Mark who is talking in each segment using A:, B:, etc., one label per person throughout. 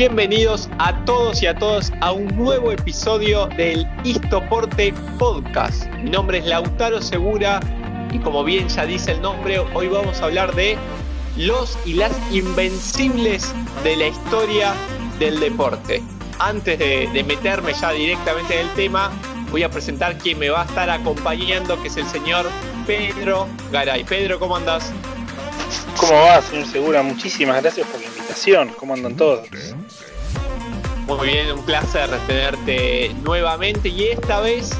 A: Bienvenidos a todos y a todas a un nuevo episodio del Istoporte Podcast. Mi nombre es Lautaro Segura y como bien ya dice el nombre, hoy vamos a hablar de los y las invencibles de la historia del deporte. Antes de, meterme ya directamente en el tema, voy a presentar quien me va a estar acompañando, que es el señor Pedro Garay. Pedro, ¿cómo andas?
B: ¿Cómo va, señor Segura? Muchísimas gracias por la invitación. ¿Cómo andan todos?
A: Muy bien, un placer tenerte nuevamente y esta vez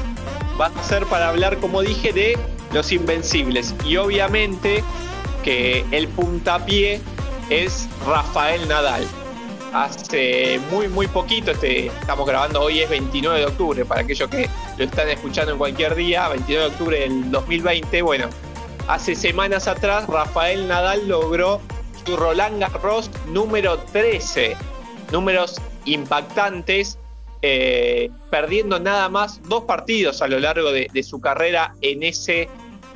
A: va a ser para hablar, como dije, de los invencibles. Y obviamente que el puntapié es Rafael Nadal. Hace muy, muy poquito, este, estamos grabando hoy, es 29 de octubre, para aquellos que lo están escuchando en cualquier día, 29 de octubre del 2020. Bueno, hace semanas atrás Rafael Nadal logró su Roland Garros número 13. Números impactantes, eh, perdiendo nada más dos partidos a lo largo de, su carrera en ese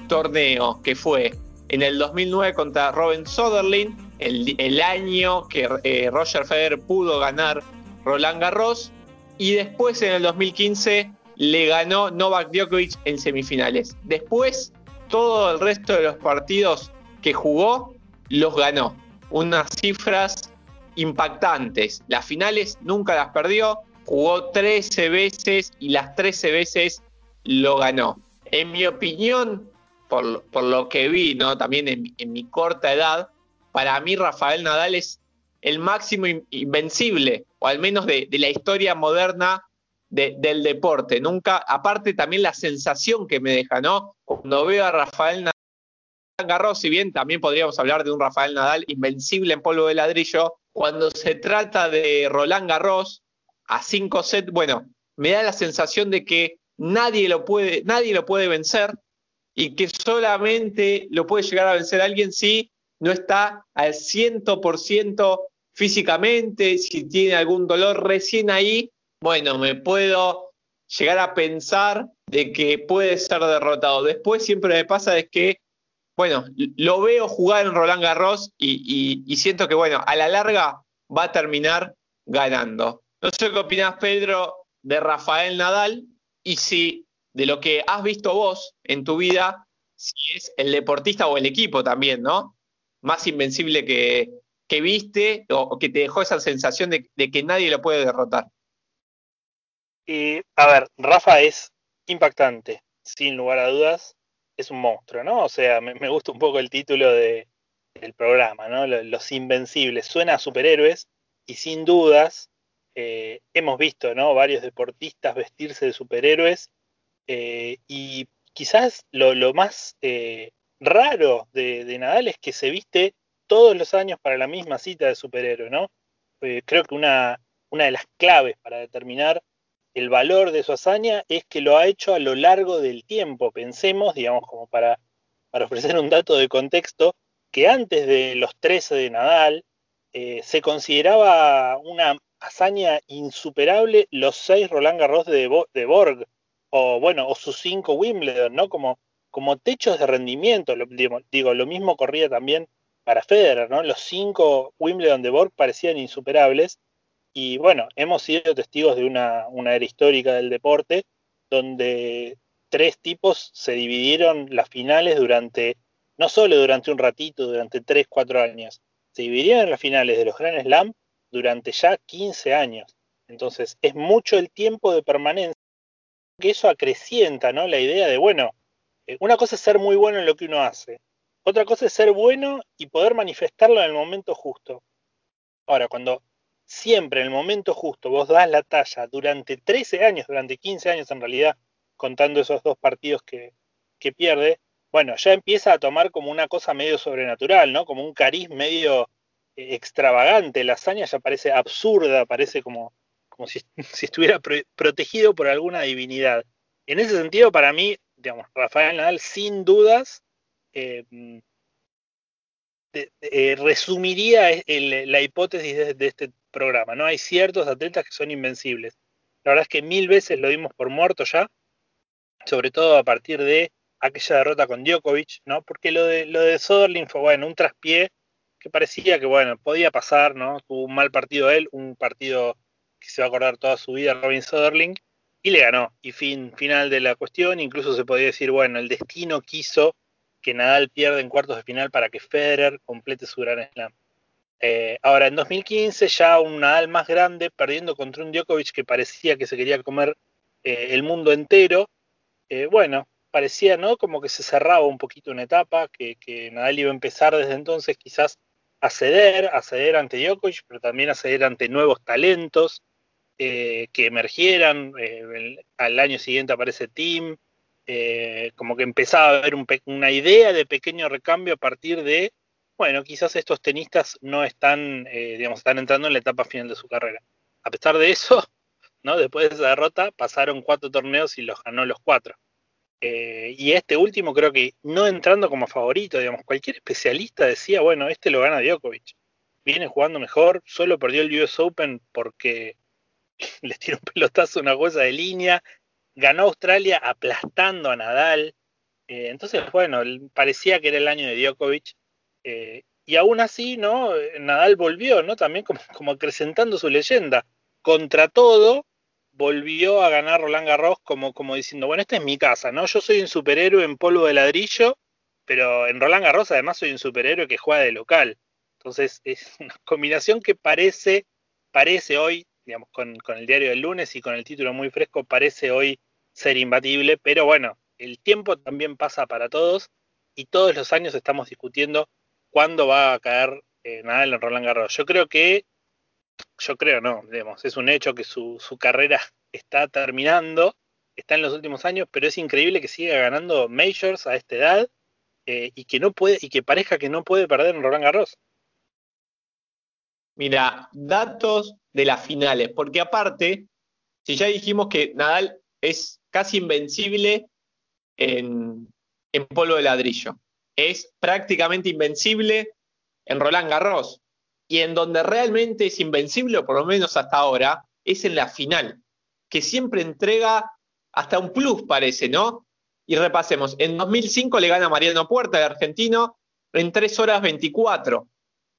A: torneo, que fue en el 2009 contra Robin Soderling, el, año que eh, Roger Federer pudo ganar Roland Garros, y después en el 2015 le ganó Novak Djokovic en semifinales. Después, todo el resto de los partidos que jugó los ganó. Unas cifras impactantes. Las finales nunca las perdió, jugó 13 veces y las 13 veces lo ganó. En mi opinión, por, lo que vi, ¿no? también en, mi corta edad, para mí Rafael Nadal es el máximo invencible, o al menos de, la historia moderna del deporte. Nunca, aparte también la sensación que me deja, ¿no? Cuando veo a Rafael Nadal si bien también podríamos hablar de un Rafael Nadal invencible en polvo de ladrillo, cuando se trata de Roland Garros a 5 sets, bueno, me da la sensación de que nadie lo puede, nadie lo puede vencer y que solamente lo puede llegar a vencer alguien si no está al 100% físicamente, si tiene algún dolor recién ahí, bueno, me puedo llegar a pensar de que puede ser derrotado. Después siempre me pasa es que bueno, lo veo jugar en Roland Garros y, siento que, bueno, a la larga va a terminar ganando. No sé qué opinás, Pedro, de Rafael Nadal y si de lo que has visto vos en tu vida, si es el deportista o el equipo también, ¿no? Más invencible que, viste o, que te dejó esa sensación de, que nadie lo puede derrotar.
B: Y, a ver, Rafa es impactante, sin lugar a dudas es un monstruo, ¿no? O sea, me, gusta un poco el título de, del programa, ¿no? Los Invencibles. Suena a superhéroes y sin dudas eh, hemos visto, ¿no? Varios deportistas vestirse de superhéroes eh, y quizás lo, más eh, raro de, Nadal es que se viste todos los años para la misma cita de superhéroe, ¿no? creo que una, una de las claves para determinar el valor de su hazaña es que lo ha hecho a lo largo del tiempo. Pensemos, digamos, como para, para ofrecer un dato de contexto, que antes de los 13 de Nadal eh, se consideraba una hazaña insuperable los seis Roland Garros de, de Borg, o bueno, o sus cinco Wimbledon, ¿no? Como, como techos de rendimiento. Digo, lo mismo corría también para Federer, ¿no? Los cinco Wimbledon de Borg parecían insuperables y bueno, hemos sido testigos de una, era histórica del deporte donde tres tipos se dividieron las finales durante, no solo durante un ratito, durante tres, cuatro años, se dividieron las finales de los Grand Slam durante ya 15 años. Entonces es mucho el tiempo de permanencia que eso acrecienta, ¿no? La idea de, bueno, eh, una cosa es ser muy bueno en lo que uno hace, otra cosa es ser bueno y poder manifestarlo en el momento justo. Ahora, cuando siempre en el momento justo vos das la talla durante 13 años, durante 15 años en realidad, contando esos dos partidos que, pierde, bueno, ya empieza a tomar como una cosa medio sobrenatural, ¿no? Como un cariz medio eh, extravagante. La hazaña ya parece absurda, parece como, como si, estuviera protegido por alguna divinidad. En ese sentido, para mí, digamos, Rafael Nadal, sin dudas, eh, eh, resumiría la hipótesis de, este programa, ¿no? Hay ciertos atletas que son invencibles. La verdad es que mil veces lo dimos por muerto ya, sobre todo a partir de aquella derrota con Djokovic, ¿no? Porque lo de, lo de Soderling fue, bueno, un traspié que parecía que, bueno, podía pasar, ¿no? Tuvo un mal partido él, un partido que se va a acordar toda su vida Robin Soderling, y le ganó. Y fin, final de la cuestión, incluso se podría decir, bueno, el destino quiso que Nadal pierda en cuartos de final para que Federer complete su gran slam. Eh, ahora, en 2015 ya un Nadal más grande, perdiendo contra un Djokovic que parecía que se quería comer eh, el mundo entero. Eh, bueno, parecía, ¿no? Como que se cerraba un poquito una etapa, que, Nadal iba a empezar desde entonces quizás a ceder, a ceder ante Djokovic, pero también a ceder ante nuevos talentos que emergieran. al año siguiente aparece Tim, como que empezaba a haber un una idea de pequeño recambio a partir de bueno, quizás estos tenistas no están, eh, digamos, están entrando en la etapa final de su carrera. A pesar de eso, ¿no? Después de esa derrota, pasaron cuatro torneos y los ganó los cuatro. Eh, y este último creo que no entrando como favorito, digamos, cualquier especialista decía, bueno, este lo gana Djokovic. Viene jugando mejor, solo perdió el US Open porque les tiró un pelotazo una cosa de línea, ganó Australia aplastando a Nadal. Eh, entonces, bueno, parecía que era el año de Djokovic eh, y aún así, ¿no? Nadal volvió, ¿no? También como, acrecentando su leyenda. Contra todo, volvió a ganar Roland Garros como, como diciendo, bueno, esta es mi casa, ¿no? Yo soy un superhéroe en polvo de ladrillo, pero en Roland Garros además soy un superhéroe que juega de local. Entonces es una combinación que parece, parece hoy, digamos, con, con el diario del lunes y con el título muy fresco, parece hoy ser imbatible, pero bueno, el tiempo también pasa para todos y todos los años estamos discutiendo cuándo va a caer eh, Nadal en Roland Garros. Yo creo que, yo creo no, es un hecho que su, carrera está terminando, está en los últimos años, pero es increíble que siga ganando majors a esta edad eh, y que no puede, y que parezca que no puede perder en Roland Garros.
A: Mira, datos de las finales, porque aparte, si ya dijimos que Nadal es casi invencible en, en polvo de ladrillo es prácticamente invencible en Roland Garros. Y en donde realmente es invencible, o por lo menos hasta ahora, es en la final, que siempre entrega hasta un plus, parece, ¿no? Y repasemos, en 2005 le gana Mariano Puerta, el argentino, en 3 horas 24.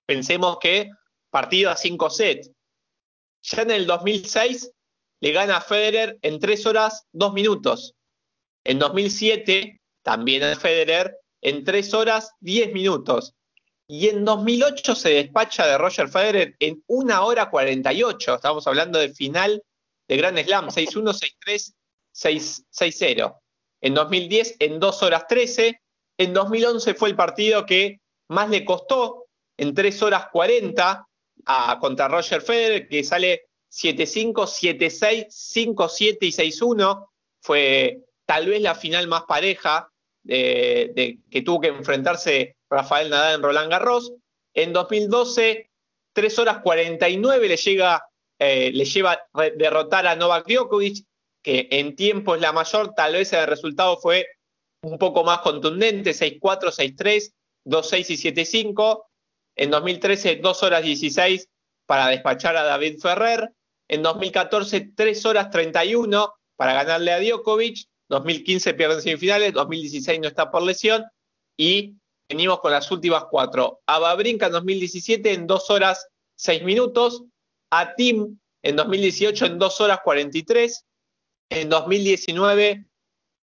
A: Pensemos que partido a 5 sets. Ya en el 2006 le gana a Federer en 3 horas 2 minutos. En 2007 también a Federer en 3 horas 10 minutos. Y en 2008 se despacha de Roger Federer en 1 hora 48. Estamos hablando de final de Grand Slam, 6-1, 6-3, 6-0. En 2010 en 2 horas 13. En 2011 fue el partido que más le costó, en 3 horas 40, a, contra Roger Federer, que sale 7-5, 7-6, 5-7 y 6-1. Fue tal vez la final más pareja de, que tuvo que enfrentarse Rafael Nadal en Roland Garros. En 2012, 3 horas 49 le, llega, eh, le lleva derrotar a Novak Djokovic, que en tiempo es la mayor, tal vez el resultado fue un poco más contundente, 6-4, 6-3, 2-6 y 7-5. En 2013, 2 horas 16 para despachar a David Ferrer. En 2014, 3 horas 31 para ganarle a Djokovic. 2015 pierden semifinales, 2016 no está por lesión y venimos con las últimas cuatro. A Babrinka en 2017 en 2 horas 6 minutos, a Tim en 2018 en 2 horas 43, en 2019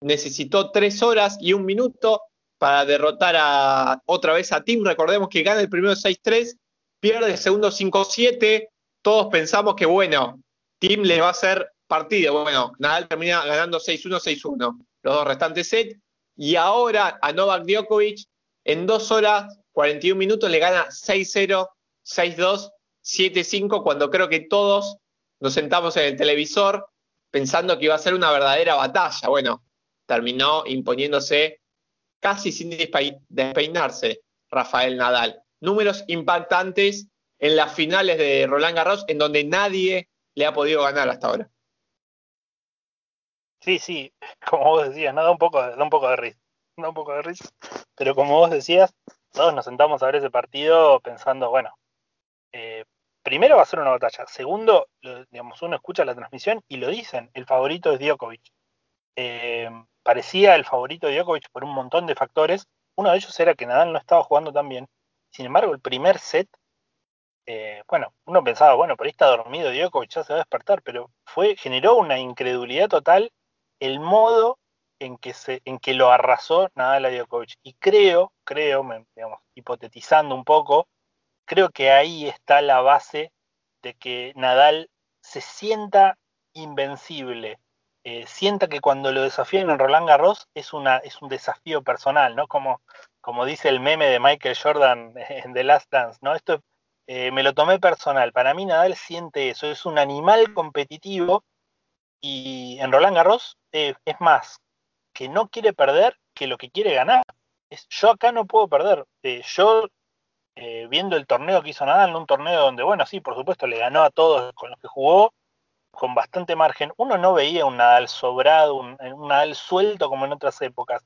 A: necesitó 3 horas y 1 minuto para derrotar a, otra vez a Tim. Recordemos que gana el primero 6-3, pierde el segundo 5-7. Todos pensamos que, bueno, Tim le va a hacer partido. Bueno, Nadal termina ganando 6-1, 6-1, los dos restantes sets. Y ahora a Novak Djokovic en 2 horas 41 minutos le gana 6-0, 6-2, 7-5, cuando creo que todos nos sentamos en el televisor pensando que iba a ser una verdadera batalla. Bueno, terminó imponiéndose casi sin despeinarse Rafael Nadal. Números impactantes en las finales de Roland Garros, en donde nadie le ha podido ganar hasta ahora.
B: Sí, sí, como vos decías, ¿no? da un poco, da un poco de risa, da un poco de risa, pero como vos decías, todos nos sentamos a ver ese partido pensando, bueno, eh, primero va a ser una batalla, segundo, digamos, uno escucha la transmisión y lo dicen, el favorito es Djokovic. Eh, parecía el favorito de Djokovic por un montón de factores, uno de ellos era que Nadal no estaba jugando tan bien, Sin embargo, el primer set, eh, bueno, uno pensaba, bueno, por ahí está dormido Djokovic, ya se va a despertar, pero fue, generó una incredulidad total el modo en que, se, en que lo arrasó Nadal Djokovic. Y creo, creo, digamos, hipotetizando un poco, creo que ahí está la base de que Nadal se sienta invencible, eh, sienta que cuando lo desafían en Roland Garros es, una, es un desafío personal, ¿no? Como, como dice el meme de Michael Jordan en The Last Dance, ¿no? Esto eh, me lo tomé personal. Para mí Nadal siente eso, es un animal competitivo y en Roland Garros eh, es más que no quiere perder que lo que quiere ganar. Es, yo acá no puedo perder. yo viendo el torneo que hizo Nadal, en un torneo donde, bueno, sí, por supuesto, le ganó a todos con los que jugó, con bastante margen, uno no veía un Nadal sobrado, un, Nadal suelto como en otras épocas.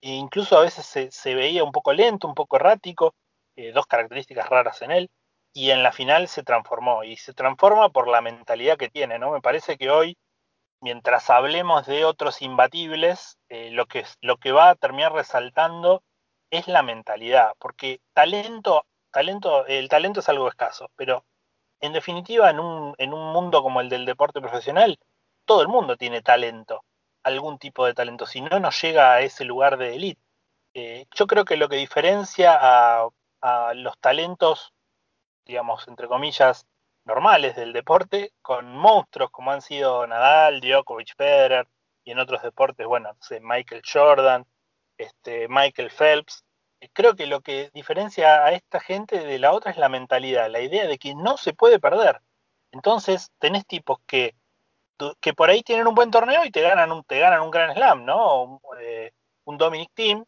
B: E incluso a veces se, veía un poco lento, un poco errático, eh, dos características raras en él, y en la final se transformó, y se transforma por la mentalidad que tiene, ¿no? Me parece que hoy, mientras hablemos de otros imbatibles, eh, lo, que, va a terminar resaltando es la mentalidad, porque talento, talento, el talento es algo escaso, pero en definitiva, en un, en un mundo como el del deporte profesional, todo el mundo tiene talento, algún tipo de talento, si no, no llega a ese lugar de élite. Eh, yo creo que lo que diferencia a, los talentos, digamos, entre comillas, normales del deporte, con monstruos como han sido Nadal, Djokovic, Federer, y en otros deportes, bueno, Michael Jordan, este, Michael Phelps, creo que lo que diferencia a esta gente de la otra es la mentalidad, la idea de que no se puede perder. Entonces, tenés tipos que, que por ahí tienen un buen torneo y te ganan un, te ganan un gran slam, ¿no? Eh, un Dominic Team,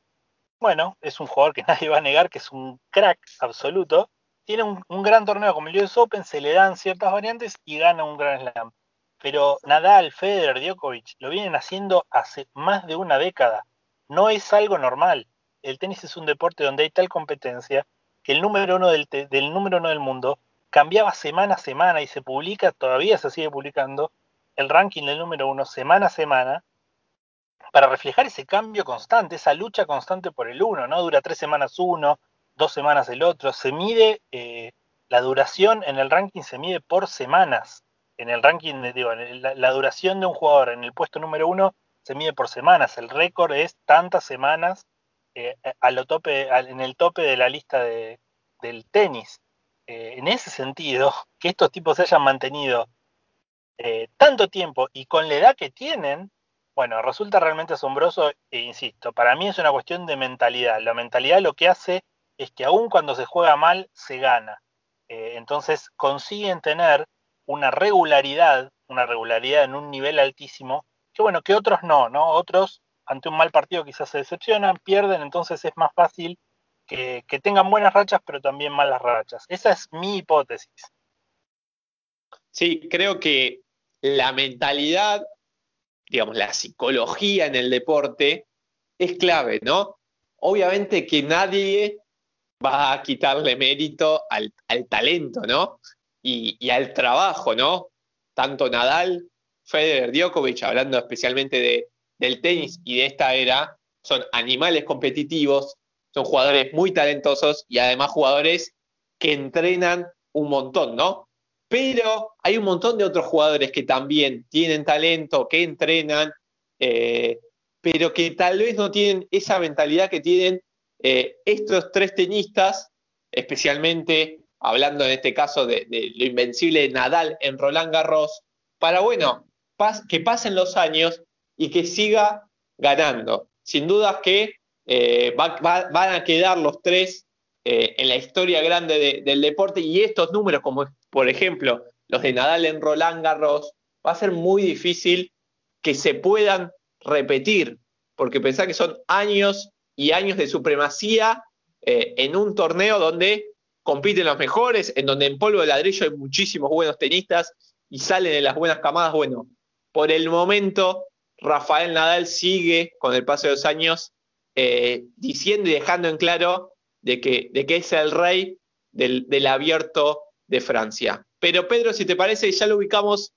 B: bueno, es un jugador que nadie va a negar que es un crack absoluto. Tiene un, gran torneo como el US Open, se le dan ciertas variantes y gana un gran slam. Pero Nadal, Federer, Djokovic lo vienen haciendo hace más de una década. No es algo normal el tenis es un deporte donde hay tal competencia que el número uno del, número uno del mundo cambiaba semana a semana y se publica, todavía se sigue publicando, el ranking del número uno semana a semana para reflejar ese cambio constante, esa lucha constante por el uno, ¿no? Dura tres semanas uno, dos semanas el otro, se mide, eh, la duración en el ranking se mide por semanas. En el ranking, digo, la, duración de un jugador en el puesto número uno se mide por semanas. El récord es tantas semanas eh, tope, en el tope de la lista de, del tenis. Eh, en ese sentido, que estos tipos se hayan mantenido eh, tanto tiempo y con la edad que tienen, bueno, resulta realmente asombroso e insisto, para mí es una cuestión de mentalidad. La mentalidad lo que hace es que aun cuando se juega mal, se gana. entonces consiguen tener una regularidad, una regularidad en un nivel altísimo, que bueno, que otros no, ¿no? Otros ante un mal partido quizás se decepcionan, pierden, entonces es más fácil que, tengan buenas rachas, pero también malas rachas. Esa es mi hipótesis.
A: Sí, creo que la mentalidad, digamos, la psicología en el deporte es clave, ¿no? Obviamente que nadie va a quitarle mérito al, talento, ¿no? Y, al trabajo, ¿no? Tanto Nadal, Federer, Djokovic, hablando especialmente de, del tenis y de esta era son animales competitivos, son jugadores muy talentosos y además jugadores que entrenan un montón, ¿no? Pero hay un montón de otros jugadores que también tienen talento, que entrenan, eh, pero que tal vez no tienen esa mentalidad que tienen eh, estos tres tenistas, especialmente hablando en este caso de, lo invencible de Nadal en Roland Garros, para, bueno, que pasen los años y que siga ganando. Sin duda que eh, van a quedar los tres eh, en la historia grande del deporte y estos números, como por ejemplo los de Nadal en Roland Garros, va a ser muy difícil que se puedan repetir, porque pensá que son años y años de supremacía eh, en un torneo donde compiten los mejores, en donde en polvo de ladrillo hay muchísimos buenos tenistas y salen de las buenas camadas. Bueno, por el momento Rafael Nadal sigue con el paso de los años eh, diciendo y dejando en claro de que, de que es el rey del, abierto de Francia. Pero Pedro, si te parece, ya lo ubicamos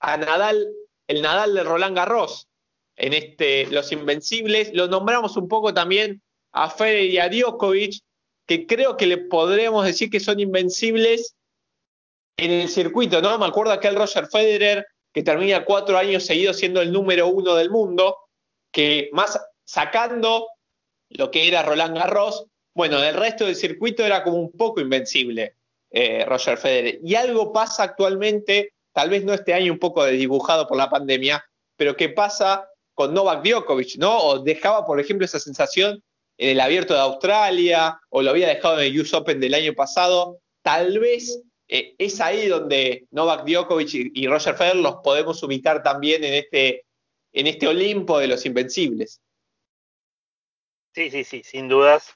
A: a Nadal, el Nadal de Roland Garros, en este Los Invencibles. Lo nombramos un poco también a Federer y a Djokovic, que creo que le podremos decir que son invencibles en el circuito, ¿no? Me acuerdo aquel Roger Federer que termina cuatro años seguidos siendo el número uno del mundo, que más sacando lo que era Roland Garros, bueno, del resto del circuito era como un poco invencible eh, Roger Federer. Y algo pasa actualmente, tal vez no este año un poco desdibujado por la pandemia, pero que pasa con Novak Djokovic, ¿no? O dejaba, por ejemplo, esa sensación en el Abierto de Australia, o lo había dejado en el US Open del año pasado. Tal vez eh, es ahí donde Novak Djokovic y, Roger Federer los podemos ubicar también en este, en este Olimpo de los invencibles.
B: Sí, sí, sí, sin dudas.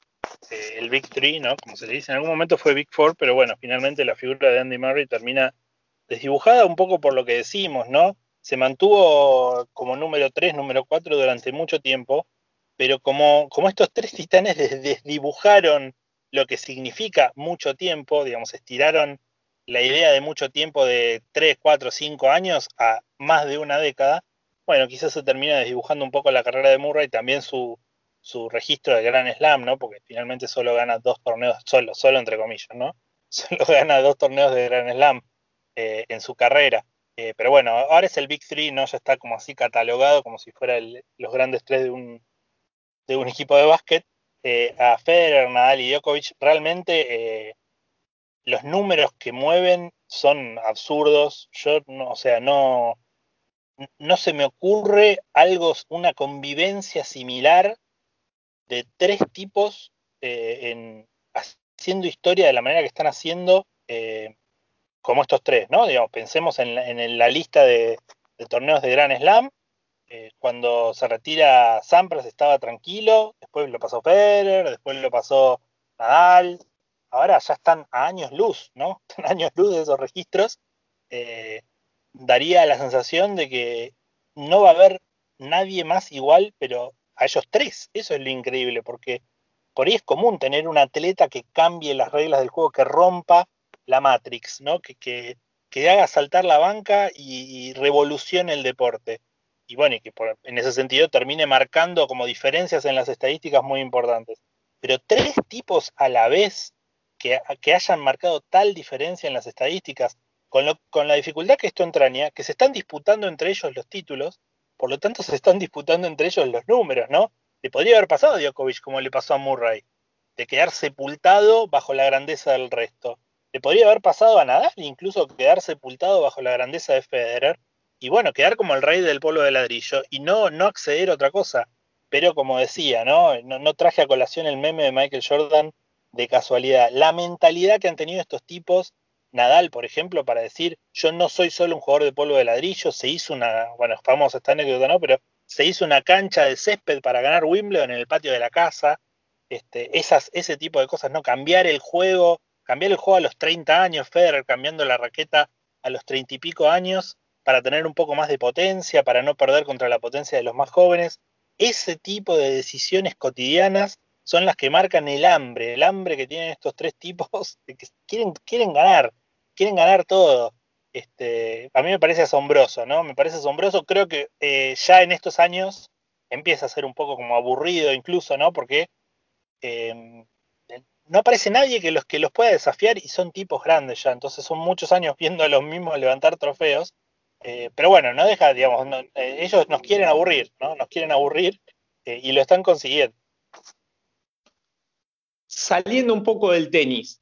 B: Eh, el Big Three, ¿no? Como se le dice, en algún momento fue Big Four, pero bueno, finalmente la figura de Andy Murray termina desdibujada un poco por lo que decimos, ¿no? Se mantuvo como número 3, número 4 durante mucho tiempo, pero como, como estos tres titanes desdibujaron lo que significa mucho tiempo, digamos, estiraron la idea de mucho tiempo de 3, 4, 5 años a más de una década, bueno, quizás se termina desdibujando un poco la carrera de Murray, también su, su registro de Grand Slam, ¿no? Porque finalmente solo gana dos torneos, solo, solo entre comillas, ¿no? Solo gana dos torneos de Grand Slam eh, en su carrera. Eh, pero bueno, ahora es el Big Three, ¿no? Ya está como así catalogado, como si fuera los grandes tres de un, de un equipo de básquet. Eh, a Federer, Nadal y Djokovic, realmente los números que mueven son absurdos. Yo, no, o sea, no, no se me ocurre algo, una convivencia similar de tres tipos eh, en, haciendo historia de la manera que están haciendo, eh, como estos tres, ¿no? Digamos, pensemos en la, lista de, torneos de Gran Slam. Eh, cuando se retira Sampras estaba tranquilo, después lo pasó Federer, después lo pasó Nadal, ahora ya están a años luz, ¿no? Están a años luz de esos registros. daría la sensación de que no va a haber nadie más igual, pero a ellos tres. Eso es lo increíble, porque por ahí es común tener un atleta que cambie las reglas del juego, que rompa la Matrix, ¿no? Que, que, que haga saltar la banca y, revolucione el deporte. Y bueno, y que en ese sentido termine marcando como diferencias en las estadísticas muy importantes. Pero tres tipos a la vez que, que hayan marcado tal diferencia en las estadísticas, con, con la dificultad que esto entraña, que se están disputando entre ellos los títulos, por lo tanto, se están disputando entre ellos los números, ¿no? Le podría haber pasado a Djokovic como le pasó a Murray, de quedar sepultado bajo la grandeza del resto. Le podría haber pasado a Nadal, incluso quedar sepultado bajo la grandeza de Federer, y bueno, quedar como el rey del polo de ladrillo y no, no acceder a otra cosa. Pero como decía, ¿no? ¿no? No traje a colación el meme de Michael Jordan de casualidad. La mentalidad que han tenido estos tipos Nadal, por ejemplo, para decir, yo no soy solo un jugador de polvo de ladrillo, se hizo una, bueno, famosa esta anécdota, ¿no? Pero se hizo una cancha de césped para ganar Wimbledon en el patio de la casa, este, esas, ese tipo de cosas, ¿no? Cambiar el juego, cambiar el juego a los 30 años, Federer cambiando la raqueta a los 30 y pico años para tener un poco más de potencia, para no perder contra la potencia de los más jóvenes. Ese tipo de decisiones cotidianas son las que marcan el hambre, el hambre que tienen estos tres tipos, de que quieren, quieren ganar quieren ganar todo. Este, a mí me parece asombroso, ¿no? Me parece asombroso. Creo que eh, ya en estos años empieza a ser un poco como aburrido incluso, ¿no? Porque em, no aparece nadie que los, que los pueda desafiar y son tipos grandes ya. Entonces son muchos años viendo a los mismos levantar trofeos. Eh, pero bueno, no deja, digamos, eh, ellos nos quieren aburrir, ¿no? Nos quieren aburrir y lo están consiguiendo.
A: Saliendo un poco del tenis,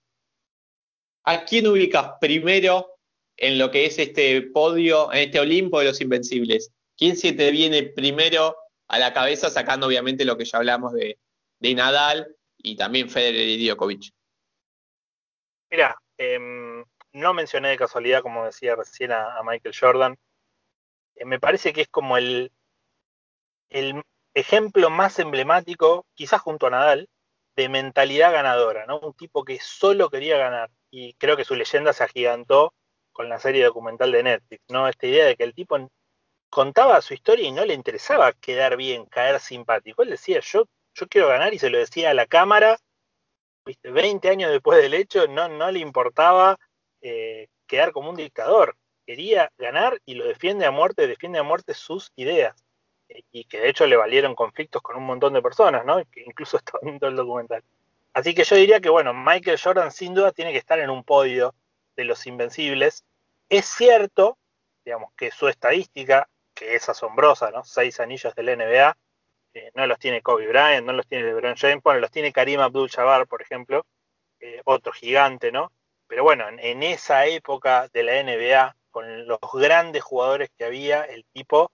A: ¿A quién ubicas primero en lo que es este podio, en este Olimpo de los Invencibles? ¿Quién se te viene primero a la cabeza, sacando obviamente lo que ya hablamos de, Nadal y también Federer y Djokovic?
B: Mira, em, no mencioné de casualidad, como decía recién, a, Michael Jordan. Eh, me parece que es como el, el ejemplo más emblemático, quizás junto a Nadal, de mentalidad ganadora, ¿no? Un tipo que solo quería ganar y creo que su leyenda se agigantó con la serie documental de Netflix, ¿no? Esta idea de que el tipo contaba su historia y no le interesaba quedar bien, caer simpático. Él decía, yo, yo quiero ganar y se lo decía a la cámara, ¿viste? 20 años después del hecho, no, no le importaba eh, quedar como un dictador. Quería ganar y lo defiende a muerte, defiende a muerte sus ideas. y que de hecho le valieron conflictos con un montón de personas, ¿no? Que incluso está viendo el documental. Así que yo diría que, bueno, Michael Jordan sin duda tiene que estar en un podio de los invencibles. Es cierto, digamos, que su estadística, que es asombrosa, ¿no? Seis anillos del NBA, eh, no los tiene Kobe Bryant, no los tiene LeBron James, bueno, los tiene Karim Abdul-Jabbar, por ejemplo, eh, otro gigante, ¿no? Pero bueno, en, esa época de la NBA, con los grandes jugadores que había, el tipo,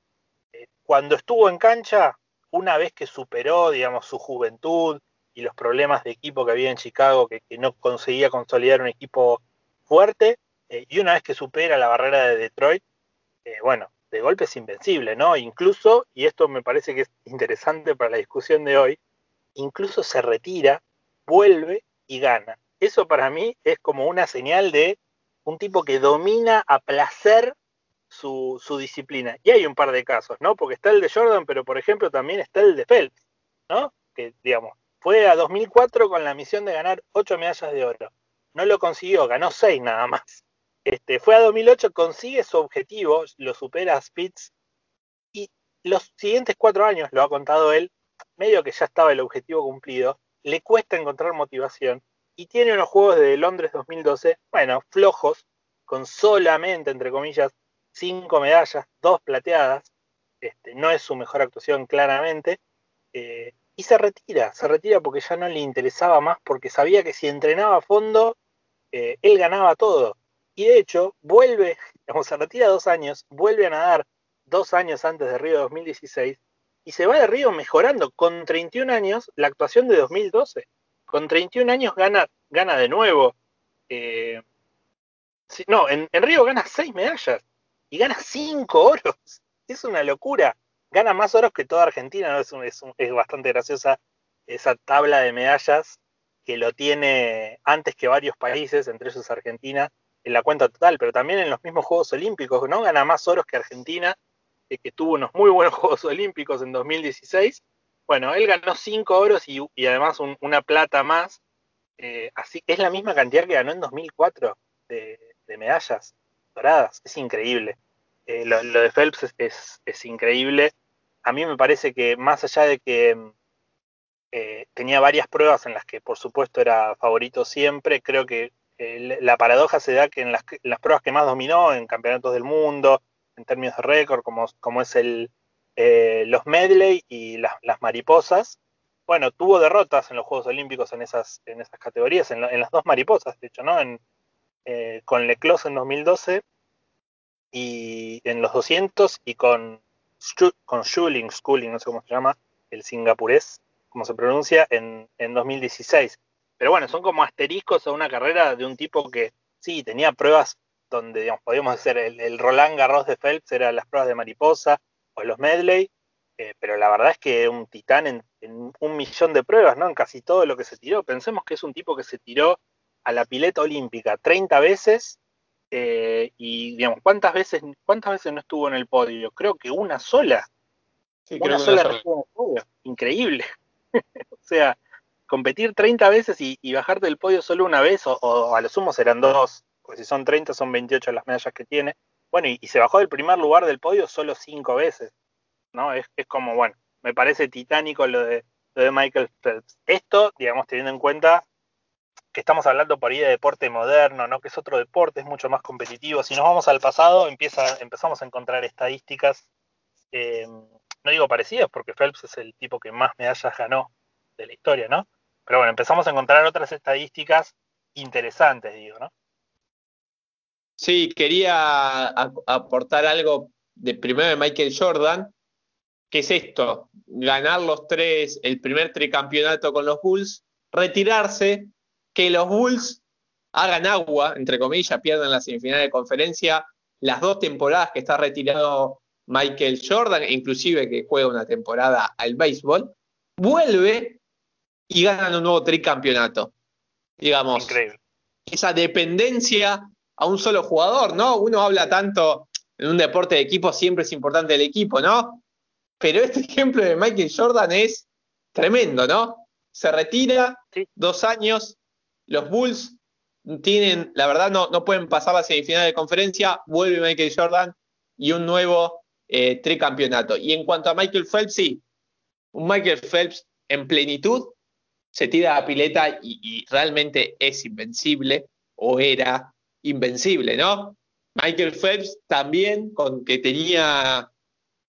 B: eh, cuando estuvo en cancha, una vez que superó, digamos, su juventud y los problemas de equipo que había en Chicago, que, no conseguía consolidar un equipo fuerte, y una vez que supera la barrera de Detroit, bueno, de golpe es invencible, ¿no? Incluso, y esto me parece que es interesante para la discusión de hoy, incluso se retira, vuelve y gana. Eso para mí es como una señal de un tipo que domina a placer su, disciplina. Y hay un par de casos, ¿no? Porque está el de Jordan, pero por ejemplo también está el de Phelps, ¿no? Que, digamos, fue a 2004 con la misión de ganar ocho medallas de oro. No lo consiguió, ganó seis nada más. Este, fue a 2008, consigue su objetivo, lo supera a Spitz, y los siguientes cuatro años, lo ha contado él, medio que ya estaba el objetivo cumplido, le cuesta encontrar motivación y tiene unos juegos de Londres 2012, bueno, flojos, con solamente, entre comillas, cinco medallas, dos plateadas, este, no es su mejor actuación claramente, eh, y se retira, se retira porque ya no le interesaba más, porque sabía que si entrenaba a fondo, eh, él ganaba todo. Y de hecho, vuelve, vamos, se retira dos años, vuelve a nadar dos años antes de Río 2016 y se va de Río mejorando con 31 años la actuación de 2012. Con 31 años gana, gana de nuevo. Eh, no, en, Río gana 6 medallas y gana 5 oros. Es una locura. Gana más oros que toda Argentina. Es, es, bastante graciosa esa tabla de medallas que lo tiene antes que varios países, entre ellos Argentina, en la cuenta total, pero también en los mismos Juegos Olímpicos, ¿no? Gana más oros que Argentina que tuvo unos muy buenos Juegos Olímpicos en 2016. Bueno, él ganó cinco oros y, además una plata más. Eh, así es la misma cantidad que ganó en 2004 de, medallas doradas. Es increíble. Eh, lo, de Phelps es, increíble. A mí me parece que más allá de que eh, tenía varias pruebas en las que por supuesto era favorito siempre, creo que la paradoja se da que en las, en pruebas que más dominó, en campeonatos del mundo, en términos de récord, como, es el, eh, los medley y las, mariposas. Bueno, tuvo derrotas en los Juegos Olímpicos en esas, en esas categorías, en, las dos mariposas, de hecho, ¿no? En, eh, con Leclos en 2012 y en los 200 y con, con Schuling, Schooling, no sé cómo se llama, el singapurés, como se pronuncia, en, en 2016. Pero bueno, son como asteriscos a una carrera de un tipo que sí, tenía pruebas donde digamos, podíamos hacer el, Roland Garros de Phelps, eran las pruebas de mariposa o los medley, eh, pero la verdad es que un titán en, un millón de pruebas, ¿no? En casi todo lo que se tiró. Pensemos que es un tipo que se tiró a la pileta olímpica 30 veces eh, y, digamos, ¿cuántas veces, ¿cuántas veces no estuvo en el podio? Creo que una sola. una sola no estuvo en el podio. Increíble. o sea, competir 30 veces y, bajarte del podio solo una vez, o, a lo sumo serán dos, porque si son 30 son 28 las medallas que tiene. Bueno, y, se bajó del primer lugar del podio solo cinco veces, ¿no? Es, como, bueno, me parece titánico lo de, de Michael Phelps. Esto, digamos, teniendo en cuenta que estamos hablando por ahí de deporte moderno, ¿no? Que es otro deporte, es mucho más competitivo. Si nos vamos al pasado, empieza, empezamos a encontrar estadísticas, eh, no digo parecidas, porque Phelps es el tipo que más medallas ganó de la historia, ¿no? Pero bueno, empezamos a encontrar otras estadísticas interesantes, digo, ¿no?
A: Sí, quería aportar algo de primero de Michael Jordan, que es esto, ganar los tres, el primer tricampeonato con los Bulls, retirarse, que los Bulls hagan agua, entre comillas, pierdan la semifinal de conferencia, las dos temporadas que está retirado Michael Jordan, inclusive que juega una temporada al béisbol, vuelve y ganan un nuevo tricampeonato. Digamos, Increíble. esa dependencia a un solo jugador, ¿no? Uno habla tanto en un deporte de equipo, siempre es importante el equipo, ¿no? Pero este ejemplo de Michael Jordan es tremendo, ¿no? Se retira, dos años, los Bulls tienen, la verdad, no, no pueden pasar la semifinal de conferencia, vuelve Michael Jordan y un nuevo eh, tricampeonato. Y en cuanto a Michael Phelps, sí, un Michael Phelps en plenitud, se tira a pileta y, realmente es invencible o era invencible, ¿no? Michael Phelps también, con que tenía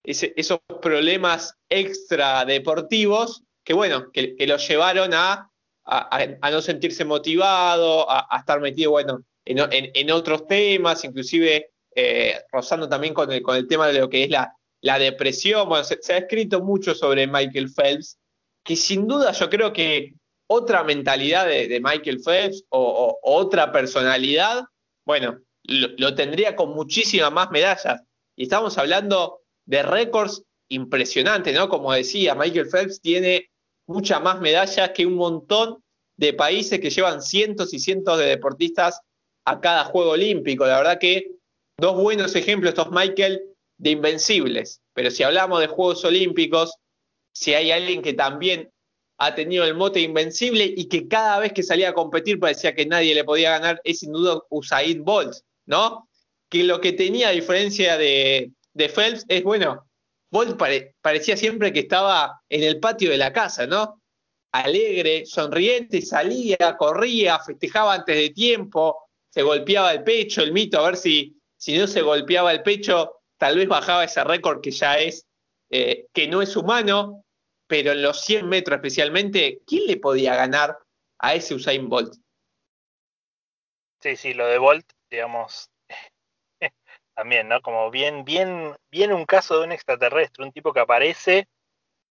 A: esos problemas extra deportivos, que bueno, que, lo llevaron a, no sentirse motivado, a, estar metido, bueno, en, otros temas, inclusive eh, rozando también con el, tema de lo que es la depresión. Bueno, se, ha escrito mucho sobre Michael Phelps, que sin duda yo creo que otra mentalidad de, Michael Phelps o, otra personalidad, bueno, lo, tendría con muchísimas más medallas. Y estamos hablando de récords impresionantes, ¿no? Como decía, Michael Phelps tiene muchas más medallas que un montón de países que llevan cientos y cientos de deportistas a cada Juego Olímpico. La verdad que dos buenos ejemplos estos Michael de invencibles. Pero si hablamos de Juegos Olímpicos, si hay alguien que también ha tenido el mote invencible y que cada vez que salía a competir parecía que nadie le podía ganar, es sin duda Usaid Bolt, ¿no? Que lo que tenía a diferencia de, de Phelps es, bueno, Bolt parecía siempre que estaba en el patio de la casa, ¿no? Alegre, sonriente, salía, corría, festejaba antes de tiempo, se golpeaba el pecho, el mito, a ver si, si no se golpeaba el pecho, tal vez bajaba ese récord que ya es, eh, que no es humano, pero en los 100 metros especialmente, ¿quién le podía ganar a ese Usain Bolt?
B: Sí, sí, lo de Bolt, digamos, también, ¿no? Como bien, bien, bien un caso de un extraterrestre, un tipo que aparece,